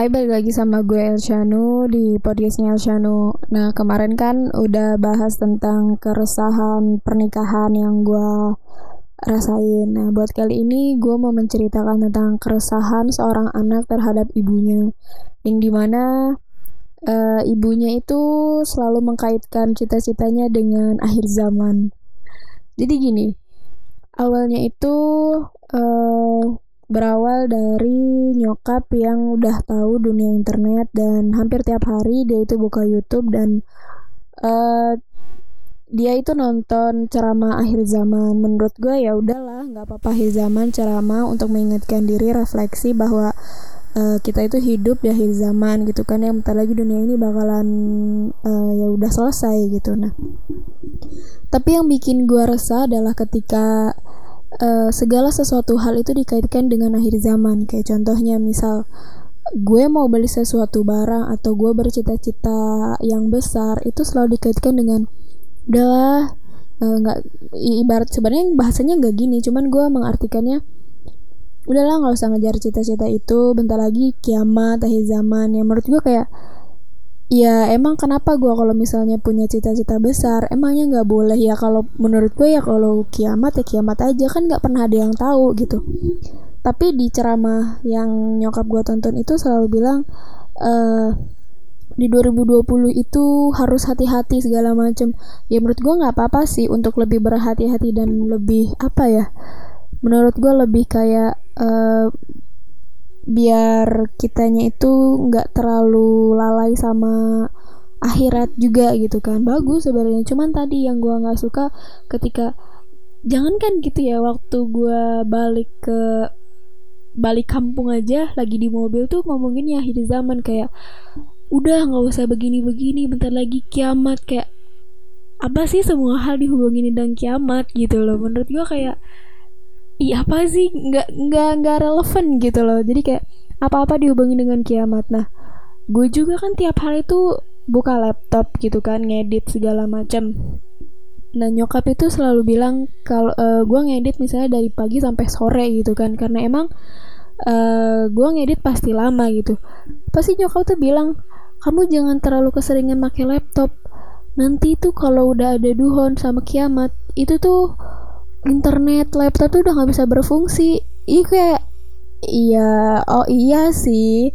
Hai balik lagi sama gue Elshanu di podcastnya Elshanu Nah kemarin kan udah bahas tentang keresahan pernikahan yang gue rasain. Nah buat kali ini gue mau menceritakan tentang keresahan seorang anak terhadap ibunya. Yang di mana uh, ibunya itu selalu mengkaitkan cita-citanya dengan akhir zaman. Jadi gini Awalnya itu uh, berawal dari nyokap yang udah tahu dunia internet dan hampir tiap hari dia itu buka YouTube dan uh, dia itu nonton ceramah akhir zaman. Menurut gue ya udahlah, nggak apa-apa akhir zaman ceramah untuk mengingatkan diri refleksi bahwa uh, kita itu hidup di akhir zaman gitu kan yang bentar lagi dunia ini bakalan uh, ya udah selesai gitu. Nah, tapi yang bikin gue resah adalah ketika uh, segala sesuatu hal itu dikaitkan dengan akhir zaman. Kayak contohnya misal gue mau beli sesuatu barang atau gue bercita-cita yang besar itu selalu dikaitkan dengan udahlah eh, nggak uh, ibarat sebenarnya bahasanya nggak gini cuman gue mengartikannya udahlah nggak usah ngejar cita-cita itu bentar lagi kiamat akhir zaman. Yang menurut gue kayak ya emang kenapa gue kalau misalnya punya cita-cita besar emangnya nggak boleh? Ya kalau menurut gue ya kalau kiamat ya kiamat aja kan nggak pernah ada yang tahu gitu. Tapi di ceramah yang nyokap gue tonton itu selalu bilang uh, di 2020 itu harus hati-hati segala macem. Ya menurut gue nggak apa-apa sih untuk lebih berhati-hati dan lebih apa ya menurut gue lebih kayak uh, biar kitanya itu nggak terlalu lalai sama akhirat juga gitu kan. Bagus sebenarnya. Cuman tadi yang gue nggak suka ketika jangan kan gitu ya waktu gue balik ke balik kampung aja lagi di mobil tuh ngomongin ya akhir zaman kayak udah nggak usah begini-begini bentar lagi kiamat. Kayak apa sih semua hal dihubungin dengan kiamat gitu loh. Menurut gue kayak iya apa sih? Nggak nggak nggak relevan gitu loh. Jadi kayak apa-apa dihubungi dengan kiamat. Nah gue juga kan tiap hari itu buka laptop gitu kan ngedit segala macam. Nah nyokap itu selalu bilang kalau uh, gue ngedit misalnya dari pagi sampai sore gitu kan. Karena emang uh, gue ngedit pasti lama gitu. Pasti nyokap tuh bilang kamu jangan terlalu keseringan pakai laptop. Nanti tuh kalau udah ada duhon sama kiamat itu tuh internet laptop tuh udah nggak bisa berfungsi. Iya kayak iya oh iya sih.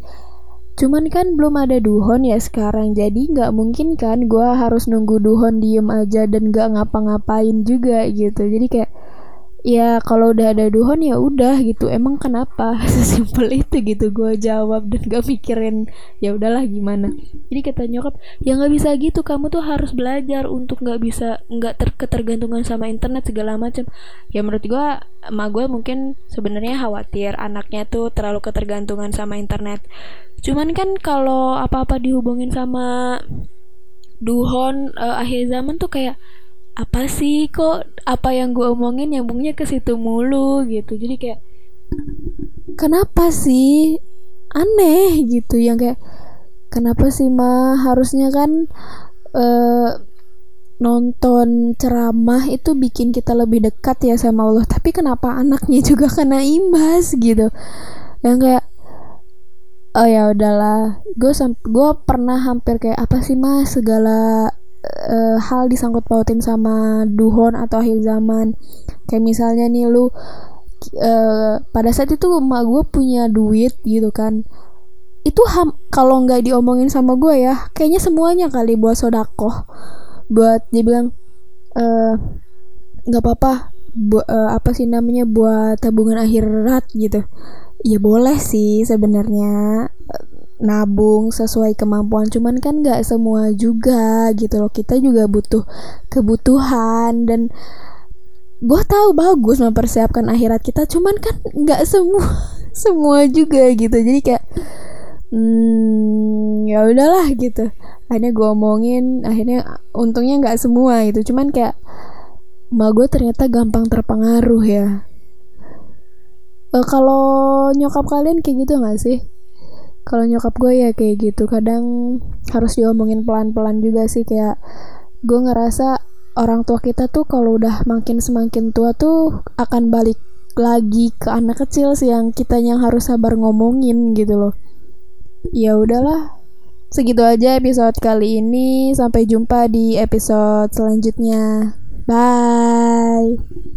Cuman kan belum ada duhon ya sekarang. Jadi nggak mungkin kan gue harus nunggu duhon diem aja dan nggak ngapa-ngapain juga gitu. Jadi kayak ya kalau udah ada duhon ya udah gitu. Emang kenapa? Sesimpel itu gitu gue jawab dan gak mikirin ya udahlah gimana. Jadi kata nyokap ya nggak bisa gitu. Kamu tuh harus belajar untuk nggak bisa nggak ter ketergantungan sama internet segala macam. Ya menurut gue emak gue mungkin sebenarnya khawatir anaknya tuh terlalu ketergantungan sama internet. Cuman kan kalau apa-apa dihubungin sama duhon uh, akhir zaman tuh kayak apa sih kok apa yang gue omongin nyambungnya ke situ mulu? Gitu. Jadi kayak kenapa sih? Aneh. Gitu. Yang kayak kenapa sih mah harusnya kan uh, nonton ceramah itu bikin kita lebih dekat ya sama Allah. Tapi kenapa anaknya juga kena imbas? Gitu. Yang kayak oh ya udahlah. Gue gue pernah hampir kayak apa sih mas segala uh, hal disangkut pautin sama duhon atau akhir zaman. Kayak misalnya nih lu uh, pada saat itu emak gue punya duit gitu kan. Itu ham kalau nggak diomongin sama gue ya kayaknya semuanya kali buat sodako buat dia bilang eh, nggak uh, apa-apa buat uh, apa sih namanya buat tabungan akhirat gitu. Ya boleh sih sebenarnya nabung sesuai kemampuan. Cuman kan nggak semua juga gitu loh. Kita juga butuh kebutuhan dan gue tahu bagus mempersiapkan akhirat kita cuman kan nggak semua semua juga gitu. Jadi kayak hmm, ya udahlah gitu. Akhirnya gue omongin akhirnya untungnya nggak semua itu cuman kayak mbak gue ternyata gampang terpengaruh ya. E, kalau nyokap kalian kayak gitu nggak sih kalau nyokap gue ya kayak gitu kadang harus diomongin pelan-pelan juga sih kayak gue ngerasa orang tua kita tuh kalau udah makin semakin tua tuh akan balik lagi ke anak kecil sih yang kita yang harus sabar ngomongin gitu loh. Ya udahlah segitu aja episode kali ini. Sampai jumpa di episode selanjutnya. Bye